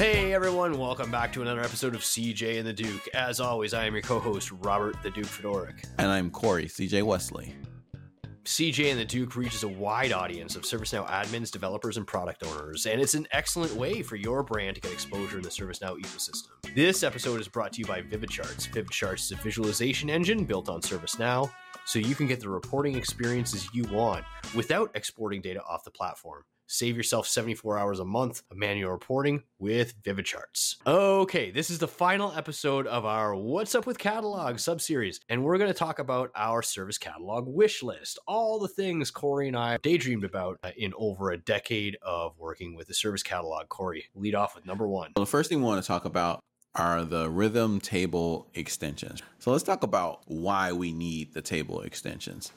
Hey everyone, welcome back to another episode of CJ and the Duke. As always, I am your co-host Robert the Duke Fedoruk. And I'm Corey, CJ Wesley. CJ and the Duke reaches a wide audience of ServiceNow admins, developers, and product owners, and it's an excellent way for your brand to get exposure in the ServiceNow ecosystem. This episode is brought to you by VividCharts. VividCharts is a visualization engine built on ServiceNow, so you can get the reporting experiences you want without exporting data off the platform. Save yourself 74 hours a month of manual reporting with VividCharts. Okay, this is the final episode of our What's Up with Catalog subseries, and we're going to talk about our service catalog wish list. All the things Corey and I daydreamed about uh, in over a decade of working with the service catalog. Corey, lead off with number one. Well, the first thing we want to talk about are the RITM table extensions. So let's talk about why we need the table extensions.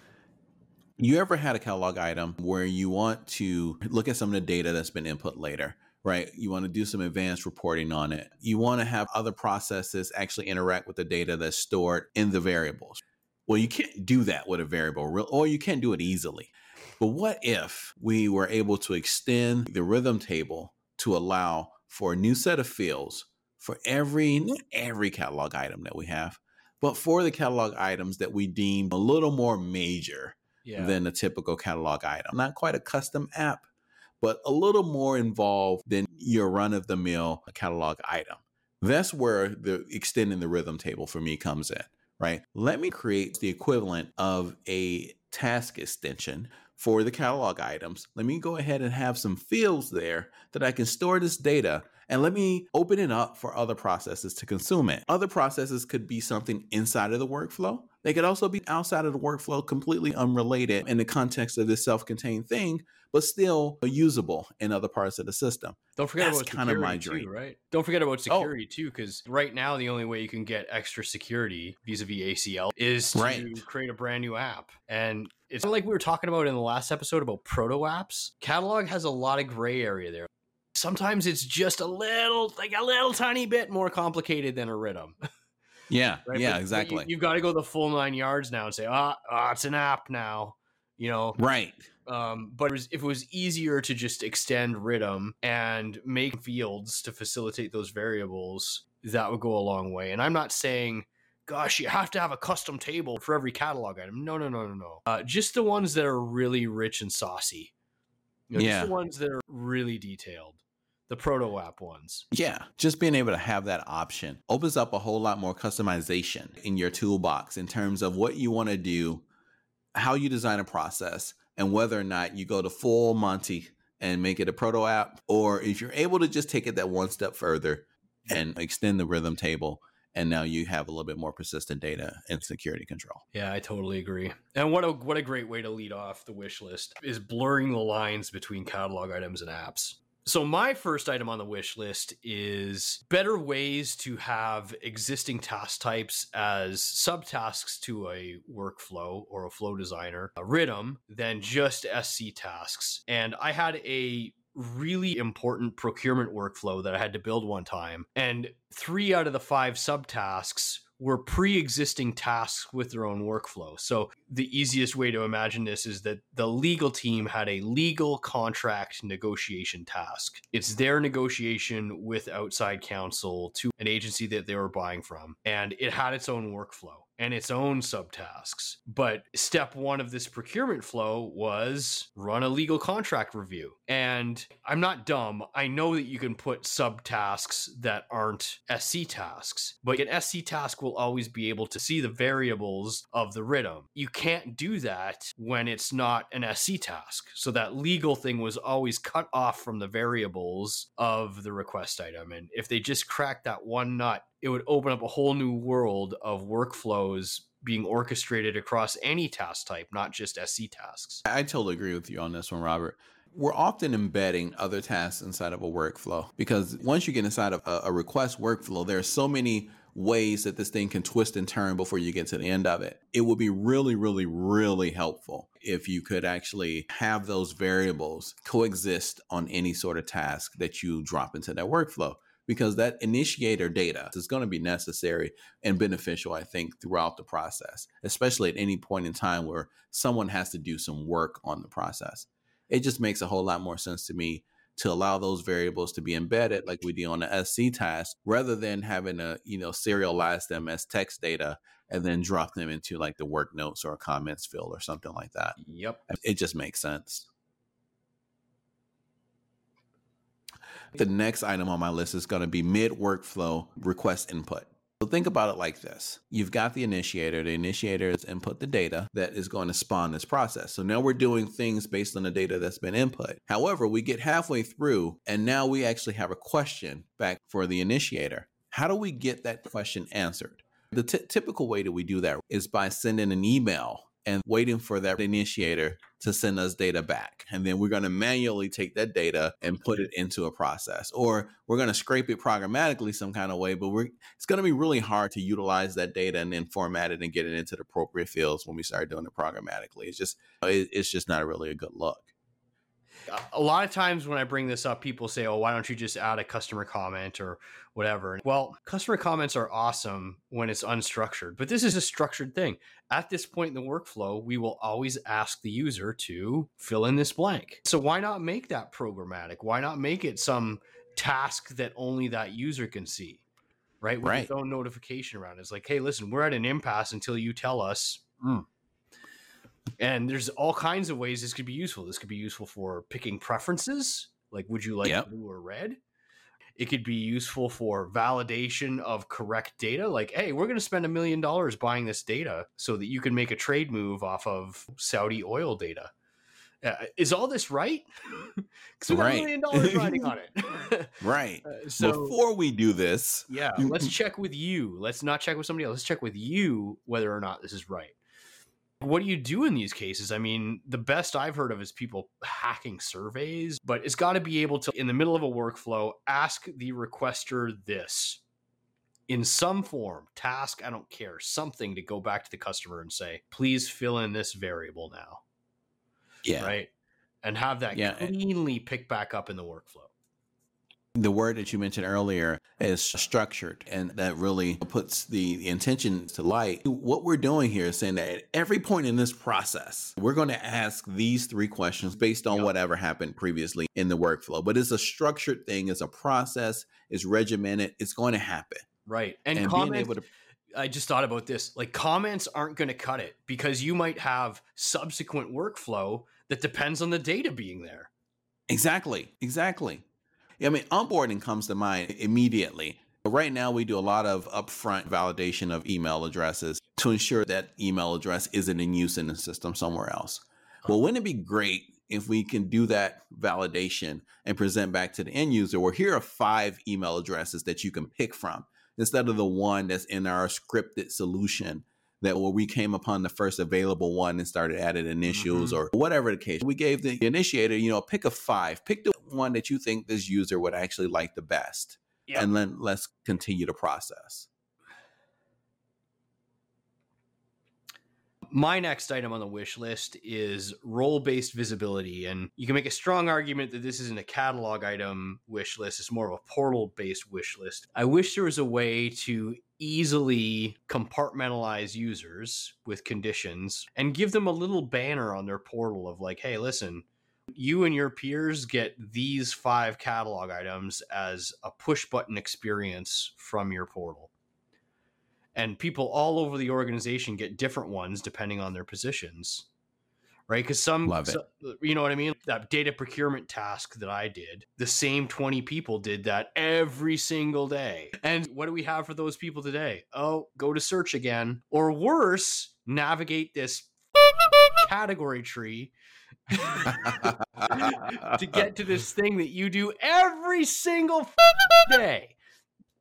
You ever had a catalog item where you want to look at some of the data that's been input later, right? You want to do some advanced reporting on it. You want to have other processes actually interact with the data that's stored in the variables. Well, you can't do that with a variable, or you can't do it easily. But what if we were able to extend the RITM table to allow for a new set of fields for every, not every catalog item that we have, but for the catalog items that we deem a little more major yeah. than a typical catalog item. Not quite a custom app, but a little more involved than your run of the mill catalog item. That's where the extending the RITM table for me comes in, right? Let me create the equivalent of a task extension for the catalog items. Let me go ahead and have some fields there that I can store this data and let me open it up for other processes to consume it. Other processes could be something inside of the workflow. They could also be outside of the workflow, completely unrelated in the context of this self contained thing, but still usable in other parts of the system. Don't forget That's about kind of my dream, too, right? Don't forget about oh. security oh. too, because right now the only way you can get extra security vis-a-vis ACL is to right. create a brand new app. And it's like we were talking about in the last episode about proto apps. Catalog has a lot of gray area there. Sometimes it's just a little, like a little tiny bit more complicated than a RITM. Yeah, right? yeah, but, exactly. But you, have got to go the full nine yards now and say, ah, oh, it's an app now. You know, right? Um, but it was, if it was easier to just extend RITM and make fields to facilitate those variables, that would go a long way. And I'm not saying, gosh, you have to have a custom table for every catalog item. No, no, no, no, no. Uh, just the ones that are really rich and saucy. You know, yeah. Just the ones that are really detailed the proto app ones. Yeah, just being able to have that option opens up a whole lot more customization in your toolbox in terms of what you want to do, how you design a process, and whether or not you go to full Monty and make it a proto app, or if you're able to just take it that one step further and extend the RITM table. And now you have a little bit more persistent data and security control. Yeah, I totally agree. And what a what a great way to lead off the wish list is blurring the lines between catalog items and apps. So, my first item on the wish list is better ways to have existing task types as subtasks to a workflow or a flow designer, a RITM, than just SC tasks. And I had a really important procurement workflow that I had to build one time. And three out of the five subtasks were pre-existing tasks with their own workflow. So the easiest way to imagine this is that the legal team had a legal contract negotiation task. It's their negotiation with outside counsel to an agency that they were buying from and it had its own workflow and its own subtasks. But step one of this procurement flow was run a legal contract review. And I'm not dumb. I know that you can put subtasks that aren't SC tasks, but an SC task will always be able to see the variables of the RITM. You can't do that when it's not an SC task. So that legal thing was always cut off from the variables of the request item. And if they just crack that one nut, it would open up a whole new world of workflows being orchestrated across any task type, not just SC tasks. I totally agree with you on this one, Robert. We're often embedding other tasks inside of a workflow because once you get inside of a, a request workflow, there are so many ways that this thing can twist and turn before you get to the end of it. It would be really, really, really helpful if you could actually have those variables coexist on any sort of task that you drop into that workflow because that initiator data is going to be necessary and beneficial, I think, throughout the process, especially at any point in time where someone has to do some work on the process. It just makes a whole lot more sense to me to allow those variables to be embedded like we do on the SC task rather than having to, you know, serialize them as text data and then drop them into like the work notes or a comments field or something like that. Yep. It just makes sense. The next item on my list is going to be mid workflow request input. So think about it like this. You've got the initiator. The initiator is input the data that is going to spawn this process. So now we're doing things based on the data that's been input. However, we get halfway through and now we actually have a question back for the initiator. How do we get that question answered? The t- typical way that we do that is by sending an email and waiting for that initiator to send us data back. And then we're going to manually take that data and put it into a process. Or we're going to scrape it programmatically some kind of way, but we're it's going to be really hard to utilize that data and then format it and get it into the appropriate fields when we start doing it programmatically. It's just it's just not really a good look a lot of times when I bring this up, people say, "Oh, why don't you just add a customer comment or whatever?" Well, customer comments are awesome when it's unstructured, but this is a structured thing. At this point in the workflow, we will always ask the user to fill in this blank. So why not make that programmatic? Why not make it some task that only that user can see? Right? With right. its own notification around it. It's like, hey, listen, we're at an impasse until you tell us. Mm, and there's all kinds of ways this could be useful. This could be useful for picking preferences, like would you like yep. blue or red? It could be useful for validation of correct data, like, hey, we're going to spend a million dollars buying this data so that you can make a trade move off of Saudi oil data. Uh, is all this right? Because we got right. a million dollars riding on it. right. Uh, so before we do this, yeah, let's check with you. Let's not check with somebody else. Let's check with you whether or not this is right what do you do in these cases? I mean, the best I've heard of is people hacking surveys, but it's got to be able to, in the middle of a workflow, ask the requester this in some form, task, I don't care, something to go back to the customer and say, please fill in this variable now. Yeah. Right. And have that yeah. Eh cleanly pick back up in the workflow. The word that you mentioned earlier is structured, and that really puts the intention to light. What we're doing here is saying that at every point in this process, we're going to ask these three questions based on yep. whatever happened previously in the workflow. But it's a structured thing, it's a process, it's regimented, it's going to happen. Right. And, and being able to I just thought about this. Like comments aren't going to cut it because you might have subsequent workflow that depends on the data being there. Exactly. Exactly. I mean, onboarding comes to mind immediately. Right now, we do a lot of upfront validation of email addresses to ensure that email address isn't in use in the system somewhere else. Well, wouldn't it be great if we can do that validation and present back to the end user? Well, here are five email addresses that you can pick from instead of the one that's in our scripted solution that where we came upon the first available one and started adding initials mm-hmm. or whatever the case. We gave the initiator, you know, pick a five, pick the one that you think this user would actually like the best. Yep. And then let's continue the process. My next item on the wish list is role based visibility. And you can make a strong argument that this isn't a catalog item wish list, it's more of a portal based wish list. I wish there was a way to easily compartmentalize users with conditions and give them a little banner on their portal of like, hey, listen, you and your peers get these five catalog items as a push button experience from your portal. And people all over the organization get different ones depending on their positions right? Because some, love some, you know what i mean? That data procurement task that i did the same 20 people did that every single day. And what do we have for those people today? Oh go to search again. Or worse navigate this category tree to get to this thing that you do every single day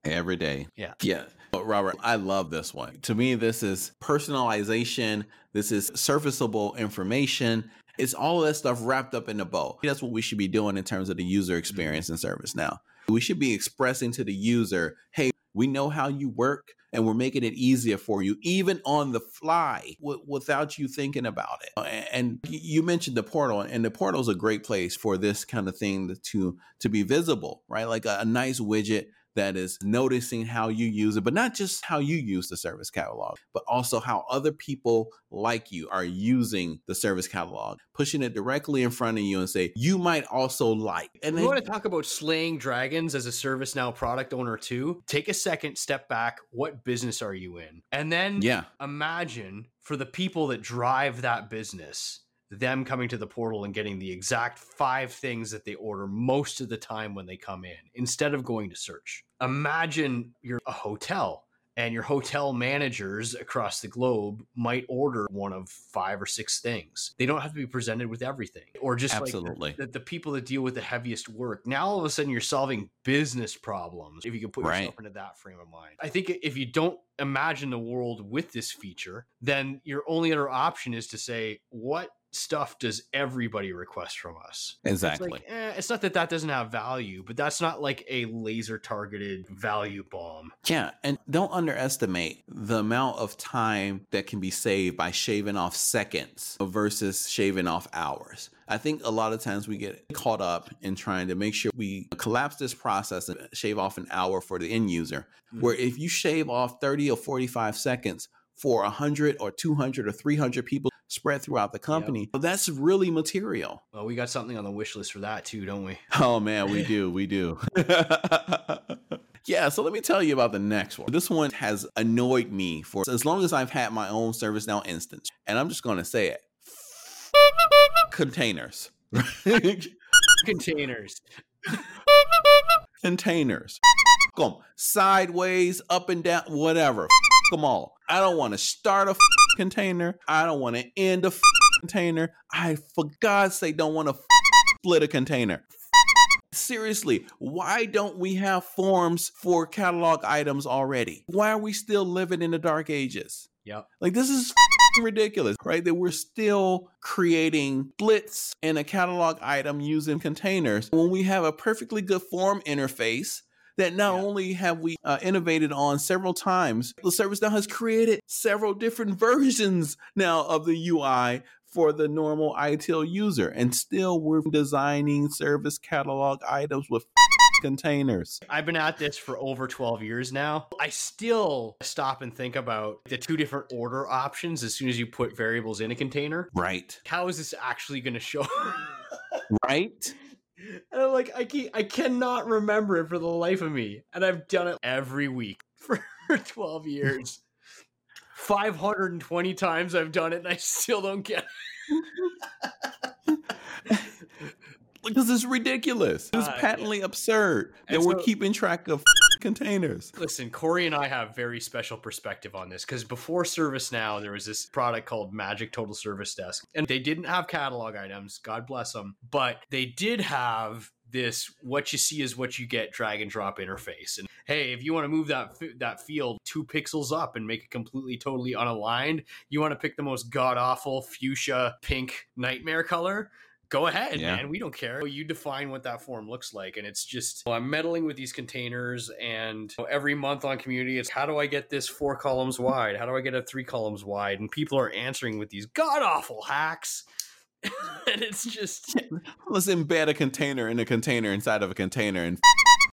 every day yeah yeah but Robert, I love this one. To me, this is personalization. This is surfaceable information. It's all of that stuff wrapped up in a bow. That's what we should be doing in terms of the user experience mm-hmm. and ServiceNow. We should be expressing to the user, hey, we know how you work and we're making it easier for you, even on the fly, w- without you thinking about it. And you mentioned the portal, and the portal is a great place for this kind of thing to to be visible, right? Like a, a nice widget that is noticing how you use it, but not just how you use the service catalog, but also how other people like you are using the service catalog, pushing it directly in front of you and say, you might also like. And then, you want to talk about slaying dragons as a ServiceNow product owner too? Take a second, step back. What business are you in? And then yeah. imagine for the people that drive that business them coming to the portal and getting the exact five things that they order most of the time when they come in instead of going to search. Imagine you're a hotel and your hotel managers across the globe might order one of five or six things. They don't have to be presented with everything, or just absolutely like the, the, the people that deal with the heaviest work. Now all of a sudden you're solving business problems if you can put yourself right. into that frame of mind. I think if you don't imagine the world with this feature, then your only other option is to say what stuff does everybody request from us? Exactly. It's, like, eh, it's, not that that doesn't have value, but that's not like a laser targeted value bomb. Yeah. And don't underestimate the amount of time that can be saved by shaving off seconds versus shaving off hours. I think a lot of times we get caught up in trying to make sure we collapse this process and shave off an hour for the end user. Mm-hmm. Where if you shave off 30 or 45 seconds, for 100 or 200 or 300 people spread throughout the company. Yep. That's really material. Well, we got something on the wish list for that too, don't we? Oh man, we do. We do. yeah, so let me tell you about the next one. This one has annoyed me for as long as I've had my own ServiceNow instance. And I'm just going to say it. Containers. Containers. Containers. Come sideways, up and down, whatever them all. I don't want to start a container. I don't want to end a container. I, for God's sake, don't want to split a container. Seriously, why don't we have forms for catalog items already? Why are we still living in the dark ages? Yep. Like this is ridiculous, right? That we're still creating splits in a catalog item using containers when we have a perfectly good form interface that not yeah. only have we uh, innovated on several times, the ServiceNow has created several different versions now of the UI for the normal ITIL user. And still, we're designing service catalog items with containers. I've been at this for over 12 years now. I still stop and think about the two different order options as soon as you put variables in a container. Right. How is this actually going to show? right. And I'm like, I can I cannot remember it for the life of me. And I've done it every week for 12 years. 520 times I've done it and I still don't get it. because it's ridiculous. It's uh, patently absurd that we're keeping track of containers. Listen, Corey and I have very special perspective on this because before ServiceNow, there was this product called Magic Total Service Desk, and they didn't have catalog items. God bless them, but they did have this what you see is what you get drag and drop interface and hey if you want to move that that field two pixels up and make it completely totally unaligned you want to pick the most god awful fuchsia pink nightmare color go ahead, yeah. man. We don't care. You define what that form looks like. And it's just, well, I'm meddling with these containers. And every month on community, it's how do I get this four columns wide? How do I get it three columns wide? And people are answering with these god awful hacks. and it's just let's embed a container in a container inside of a container and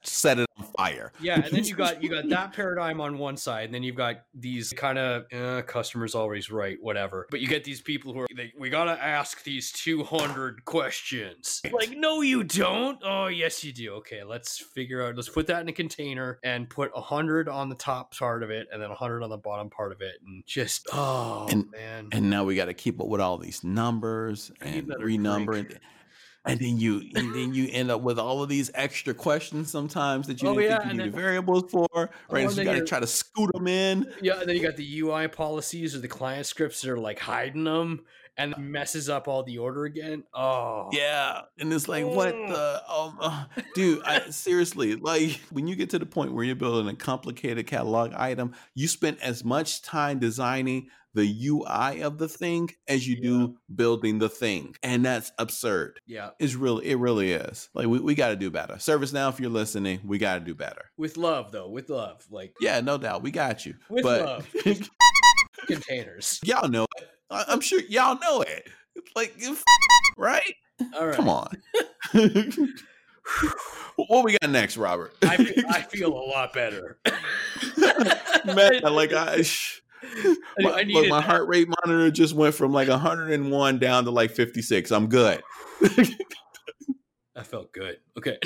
set it fire. Yeah, and then you got you got that paradigm on one side, and then you've got these kind of eh, customers always right, whatever. But you get these people who are they, we gotta ask these two hundred questions. Like, no, you don't. Oh, yes, you do. Okay, let's figure out. Let's put that in a container and put hundred on the top part of it, and then hundred on the bottom part of it, and just oh and, man. And now we got to keep up with all these numbers and renumber it and then you and then you end up with all of these extra questions sometimes that you oh, didn't yeah, think you needed then, variables for, right? Oh, so you got to try to scoot them in. Yeah, and then you got the UI policies or the client scripts that are like hiding them and messes up all the order again. Oh, yeah, and it's like, what the, oh, uh, dude? I, seriously, like when you get to the point where you're building a complicated catalog item, you spend as much time designing the UI of the thing as you yeah. do building the thing. And that's absurd. Yeah. It's really it really is. Like we, we gotta do better. ServiceNow, if you're listening, we gotta do better. With love though, with love. Like Yeah, no doubt. We got you. With but, love. containers. Y'all know it. I'm sure y'all know it. Like right? All right. Come on. what we got next, Robert? I, feel, I feel a lot better. Man, like I, my, I look, my heart rate monitor just went from like 101 down to like 56. I'm good. I felt good. Okay.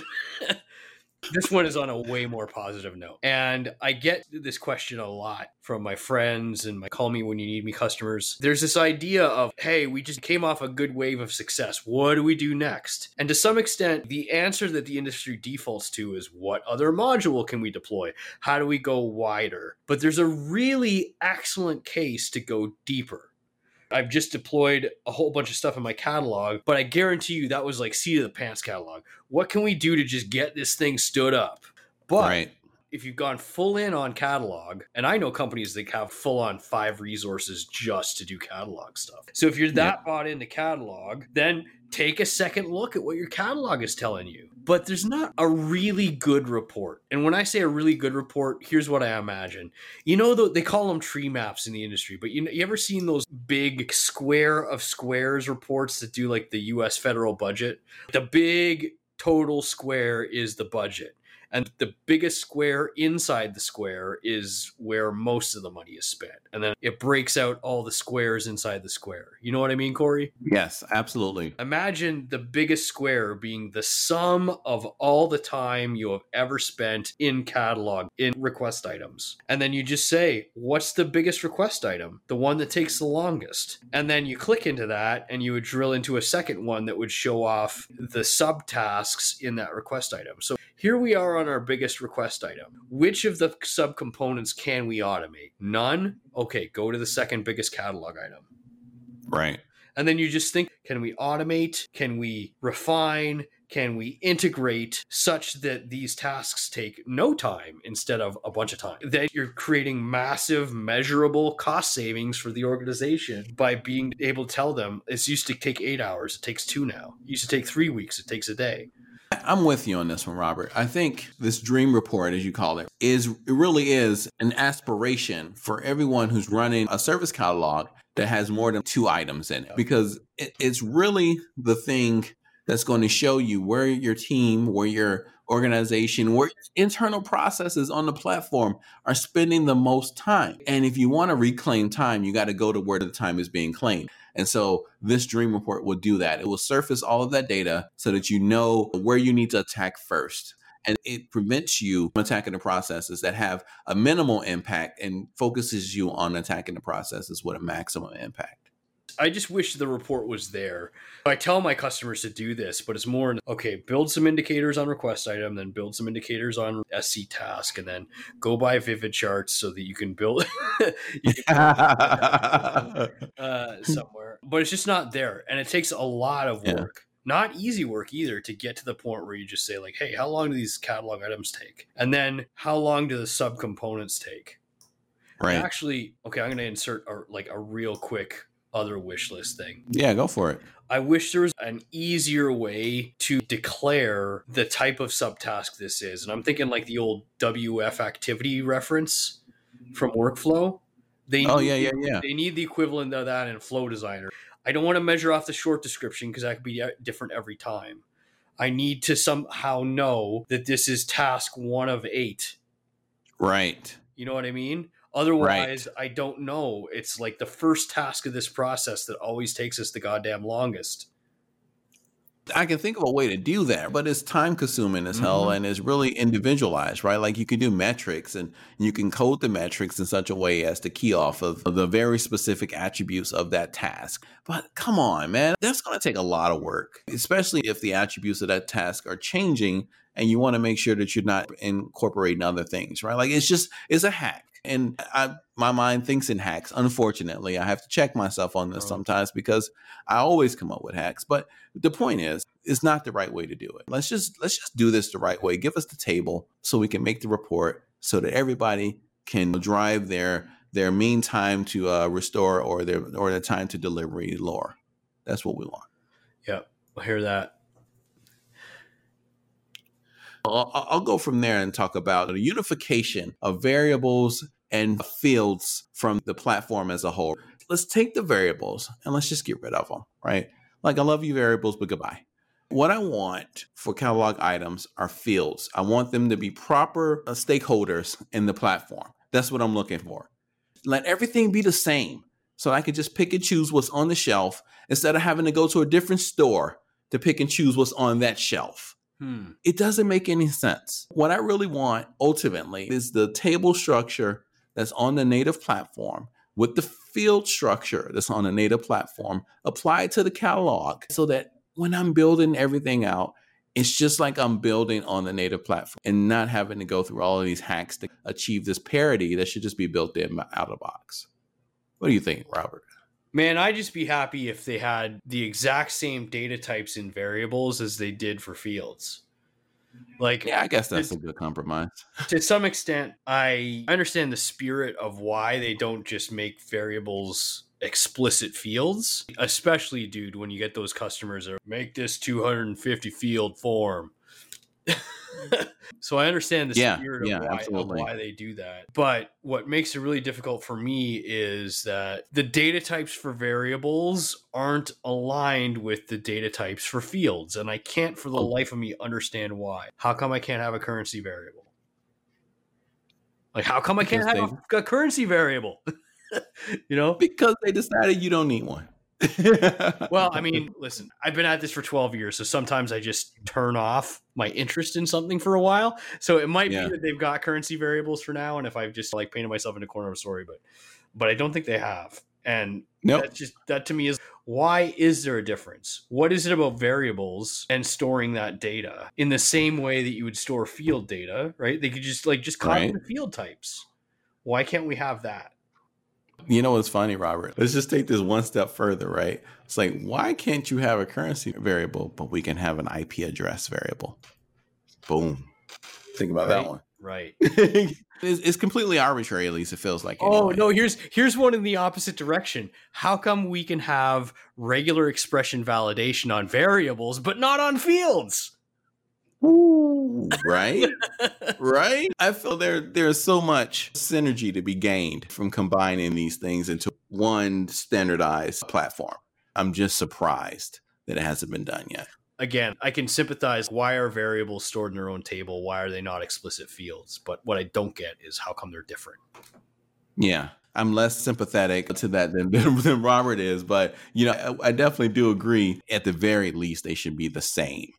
This one is on a way more positive note. And I get this question a lot from my friends and my call me when you need me customers. There's this idea of, hey, we just came off a good wave of success. What do we do next? And to some extent, the answer that the industry defaults to is what other module can we deploy? How do we go wider? But there's a really excellent case to go deeper. I've just deployed a whole bunch of stuff in my catalog, but I guarantee you that was like seat of the pants catalog. What can we do to just get this thing stood up? But right. If you've gone full in on catalog, and I know companies that have full on five resources just to do catalog stuff. So if you're that yep. bought into catalog, then take a second look at what your catalog is telling you but there's not a really good report. And when I say a really good report, here's what I imagine. You know, they call them tree maps in the industry, but you, you ever seen those big square of squares reports that do like the US federal budget? The big total square is the budget and the biggest square inside the square is where most of the money is spent. And then it breaks out all the squares inside the square. You know what i mean corey? Yes absolutely. Imagine the biggest square being the sum of all the time you have ever spent in catalog in request items. And then you just say what's the biggest request item? The one that takes the longest. And then you click into that and you would drill into a second one that would show off the subtasks in that request item. So here we are on our biggest request item. Which of the subcomponents can we automate? None? Okay, go to the second biggest catalog item. Right. And then you just think can we automate? Can we refine? Can we integrate such that these tasks take no time instead of a bunch of time? That you're creating massive, measurable cost savings for the organization by being able to tell them it used to take eight hours, it takes two now. It used to take three weeks, it takes a day. I'm with you on this one, Robert. I think this dream report, as you call it, is it really is an aspiration for everyone who's running a service catalog that has more than two items in it, because it, it's really the thing that's going to show you where your team, where your organization, where internal processes on the platform are spending the most time. And if you want to reclaim time, you got to go to where the time is being claimed. And so this dream report will do that. It will surface all of that data so that you know where you need to attack first. And it prevents you from attacking the processes that have a minimal impact and focuses you on attacking the processes with a maximum impact. I just wish the report was there. I tell my customers to do this, but it's more okay, build some indicators on request item, then build some indicators on SC task, and then go buy VividCharts so that you can build, you can uh, somewhere. But it's just not there. And it takes a lot of work. Yeah. Not easy work either to get to the point where you just say, like, hey, how long do these catalog items take? And then how long do the subcomponents take? Right. Actually, okay, I'm going to insert a, like a real quick other wish list thing. Yeah, go for it. I wish there was an easier way to declare the type of subtask this is. And I'm thinking like the old WF activity reference from workflow. They oh, need, yeah, yeah, yeah. They need the equivalent of that in Flow Designer. I don't want to measure off the short description because that could be uh, different every time. I need to somehow know that this is task one of eight. Right. You know what I mean? Otherwise, right. I don't know. It's like the first task of this process that always takes us the goddamn longest. I can think of a way to do that, but it's time consuming as hell mm-hmm. and it's really individualized, right? Like you can do metrics and you can code the metrics in such a way as to key off of the very specific attributes of that task. But come on, man, that's going to take a lot of work, especially if the attributes of that task are changing and you want to make sure that you're not incorporating other things, right? Like it's just, it's a hack and I, my mind thinks in hacks. Unfortunately, I have to check myself on this oh. sometimes because I always come up with hacks. But the point is, it's not the right way to do it. Let's just let's just do this the right way. Give us the table so we can make the report so that everybody can drive their their mean time to uh, restore or their or their time to delivery lower. That's what we want. Yep, I hear that. I'll, I'll go from there and talk about the unification of variables and fields from the platform as a whole. Let's take the variables and let's just get rid of them, right? Like, I love you variables, but goodbye. What I want for catalog items are fields. I want them to be proper uh, stakeholders in the platform. That's what I'm looking for. Let everything be the same so I can just pick and choose what's on the shelf instead of having to go to a different store to pick and choose what's on that shelf. Hmm. It doesn't make any sense. What I really want ultimately is the table structure that's on the native platform with the field structure that's on the native platform applied to the catalog so that when I'm building everything out, it's just like I'm building on the native platform and not having to go through all of these hacks to achieve this parity that should just be built in out of box. What do you think, Robert? Man, I'd just be happy if they had the exact same data types and variables as they did for fields. Like, yeah, I guess that's a good compromise. To some extent, I understand the spirit of why they don't just make variables explicit fields, especially, dude, when you get those customers that make this 250 field form. so I understand the yeah, spirit yeah, of, why, of, why, they do that. But what makes it really difficult for me is that the data types for variables aren't aligned with the data types for fields. And I can't for the oh. life of me understand why. How come I can't have a currency variable? Like, how come I can't have a, a currency variable? you know? Because they decided you don't need one well, I mean, listen, I've been at this for 12 years, so sometimes I just turn off my interest in something for a while. So it might yeah. be that they've got currency variables for now, and if I've just like painted myself in a corner of a story, but but I don't think they have. And nope. that just that to me is why is there a difference? What is it about variables and storing that data in the same way that you would store field data, right? They could just like just copy right. the field types. Why can't we have that? You know what's funny, Robert? Let's just take this one step further, right? It's like, why can't you have a currency variable, but we can have an IP address variable? Boom. Think about right, that one. Right. it's, it's, completely arbitrary, at least it feels like. Oh, anyway. Oh no, here's here's one in the opposite direction. How come we can have regular expression validation on variables, but not on fields? Ooh, right? right? I feel there there's so much synergy to be gained from combining these things into one standardized platform. I'm just surprised that it hasn't been done yet. Again, I can sympathize why are variables stored in their own table? Why are they not explicit fields? But what I don't get is how come they're different. Yeah. I'm less sympathetic to that than, than, Robert is, but you know, I, I definitely do agree. At the very least, they should be the same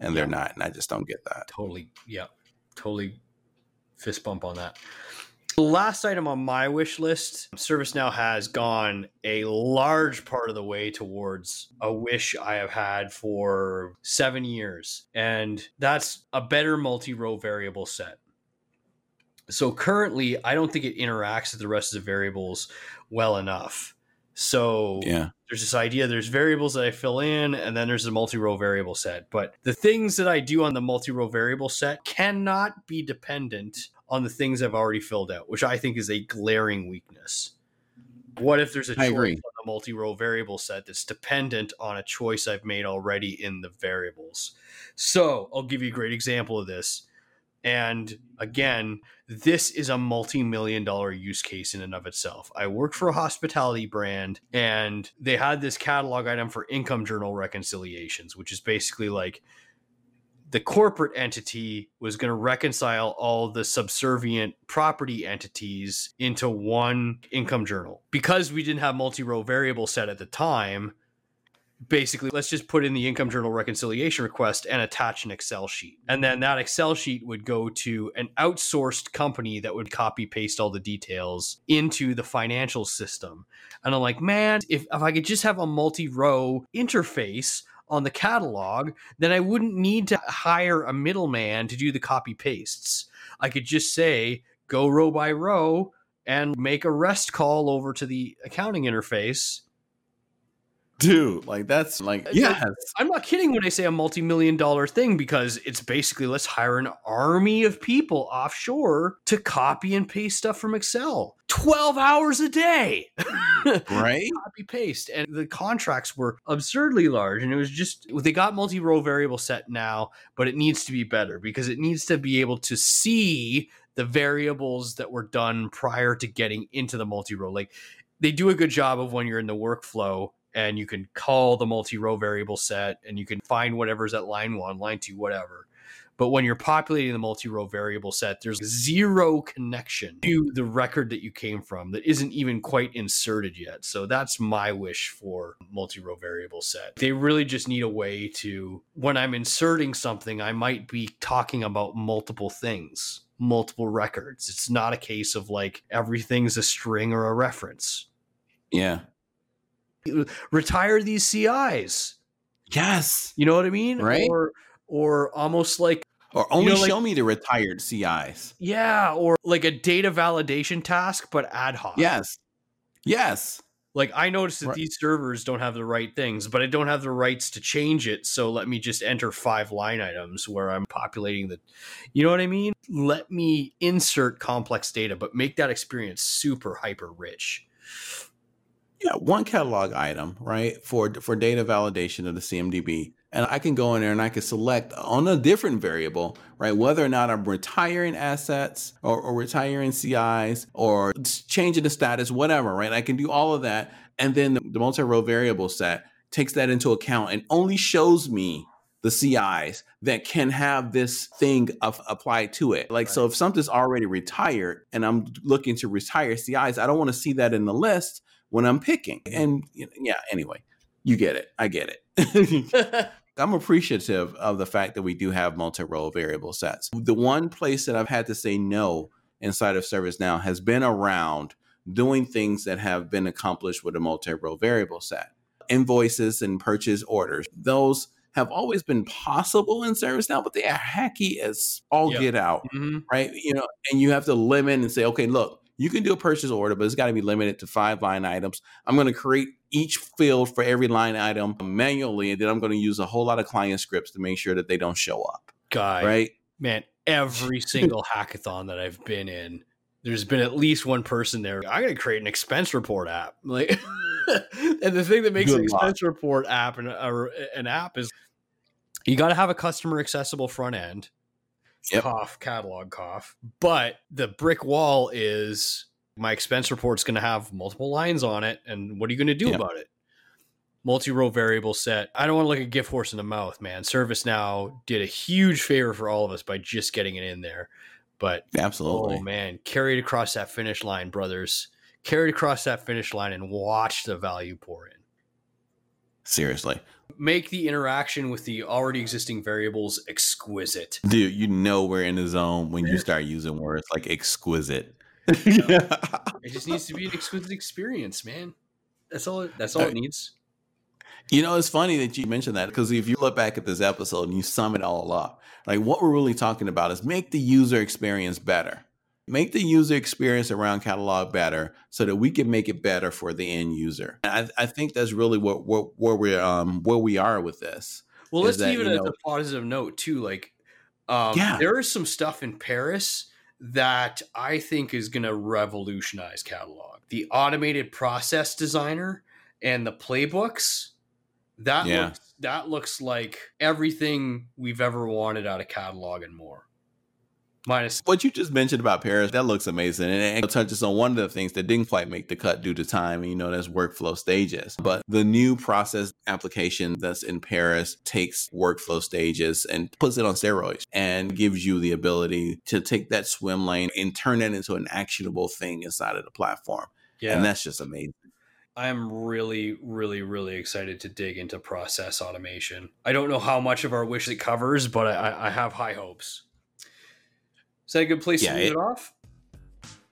and they're not, and I just don't get that. Totally, yeah, totally fist bump on that. The last item on my wish list, ServiceNow has gone a large part of the way towards a wish I have had for seven years, and that's a better multi-row variable set. So currently, I don't think it interacts with the rest of the variables well enough. So yeah. There's this idea there's variables that I fill in, and then there's a multi row variable set. But the things that I do on the multi row variable set cannot be dependent on the things I've already filled out, which I think is a glaring weakness. What if there's a choice on the multi row variable set that's dependent on a choice I've made already in the variables? So I'll give you a great example of this. And again, this is a multi million dollar use case in and of itself. I worked for a hospitality brand and they had this catalog item for income journal reconciliations, which is basically like the corporate entity was going to reconcile all the subservient property entities into one income journal. Because we didn't have multi row variable set at the time, basically let's just put in the income journal reconciliation request and attach an excel sheet. And then that excel sheet would go to an outsourced company that would copy paste all the details into the financial system. And i'm like man if, if i could just have a multi-row interface on the catalog then i wouldn't need to hire a middleman to do the copy pastes. I could just say go row by row and make a rest call over to the accounting interface dude like that's like yes. I'm not kidding when i say a multi-million dollar thing because it's basically let's hire an army of people offshore to copy and paste stuff from excel. 12 hours a day! Right? Copy paste and the contracts were absurdly large and it was just they got multi-row variable set now but it needs to be better because it needs to be able to see the variables that were done prior to getting into the multi-row like they do a good job of when you're in the workflow and you can call the multi-row variable set and you can find whatever's at line one, line two, whatever. But when you're populating the multi-row variable set, there's zero connection to the record that you came from that isn't even quite inserted yet. So that's my wish for multi-row variable set. They really just need a way to when I'm inserting something, I might be talking about multiple things, multiple records. It's not a case of like everything's a string or a reference. Yeah. Retire these CIs. Yes. You know what I mean? Right. Or or almost like Or only know, like- show me the retired CIs. Yeah, or like a data validation task, but ad hoc. Yes. Yes. Like I noticed that Right. these servers don't have the right things, but I don't have the rights to change it. So let me just enter five line items where I'm populating the, you know what I mean? Let me insert complex data, but make that experience super hyper rich. Yeah, one catalog item, right, for for data validation of the CMDB. And I can go in there and I can select on a different variable, right, whether or not I'm retiring assets or, or retiring CIs or changing the status, whatever, right? I can do all of that. And then the, the multi-row variable set takes that into account and only shows me the CIs that can have this thing of, applied to it. Like, so if something's already retired and I'm looking to retire CIs, I don't want to see that in the list when I'm picking. And you know, yeah, anyway, you get it. I get it. I'm appreciative of the fact that we do have multi-row variable sets. The one place that I've had to say no inside of ServiceNow has been around doing things that have been accomplished with a multi-row variable set. Invoices and purchase orders. Those have always been possible in ServiceNow, but they are hacky as all Yep. get out Mhm. right? You know, and you have to limit and say, okay, look, you can do a purchase order, but it's got to be limited to five line items. I'm going to create each field for every line item manually, and then I'm going to use a whole lot of client scripts to make sure that they don't show up, Guy, right? man, every single hackathon that I've been in, there's been at least one person there. I'm gonna create an expense report app. Like, and the thing that makes an Good luck. expense report app an, a, an app is you got to have a customer accessible front end. Yep. Cough, catalog cough. But the brick wall is my expense report's going to have multiple lines on it, and what are you going to do Yep. about it? Multi-row variable set. I don't want to look a gift horse in the mouth, man. ServiceNow did a huge favor for all of us by just getting it in there. But Absolutely. oh man, carry it across that finish line, brothers. Carry it across that finish line and watch the value pour in. Seriously. Make the interaction with the already existing variables exquisite. Dude, you know we're in the zone when you start using words like exquisite. It just needs to be an exquisite experience, man. That's all. It, that's all it needs. You know, it's funny that you mentioned that because if you look back at this episode and you sum it all up, like what we're really talking about is make the user experience better. Make the user experience around catalog better so that we can make it better for the end user. And I, I think that's really what, what where we're um where we are with this. Well, let's that, leave it you as know- a positive note too. Like, um, Yeah. there is some stuff in Paris that I think is going to revolutionize catalog. The automated process designer and the playbooks. That Yeah. looks that looks like everything we've ever wanted out of catalog and more. Minus What you just mentioned about Paris, that looks amazing. And it touches on one of the things that didn't quite make the cut due to time, and you know, that's workflow stages. But the new process application that's in Paris takes workflow stages and puts it on steroids and gives you the ability to take that swim lane and turn it into an actionable thing inside of the platform. yeah, And that's just amazing. I'm really, really, really excited to dig into process automation. I don't know how much of our wish it covers, but I, I have high hopes. Is that a good place Yeah, to leave it- it off?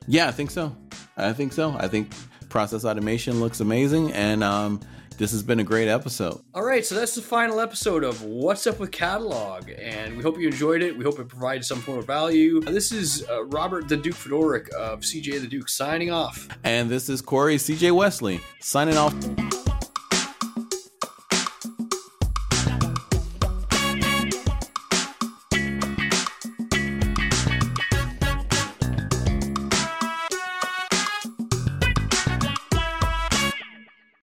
Yeah, I think so. I think so. I think process automation looks amazing. And um, this has been a great episode. All right, so that's the final episode of What's Up with Catalog, and we hope you enjoyed it. We hope it provided some form of value. This is uh, Robert the Duke Fedoruk of CJ the Duke signing off. And this is Corey CJ Wesley signing off.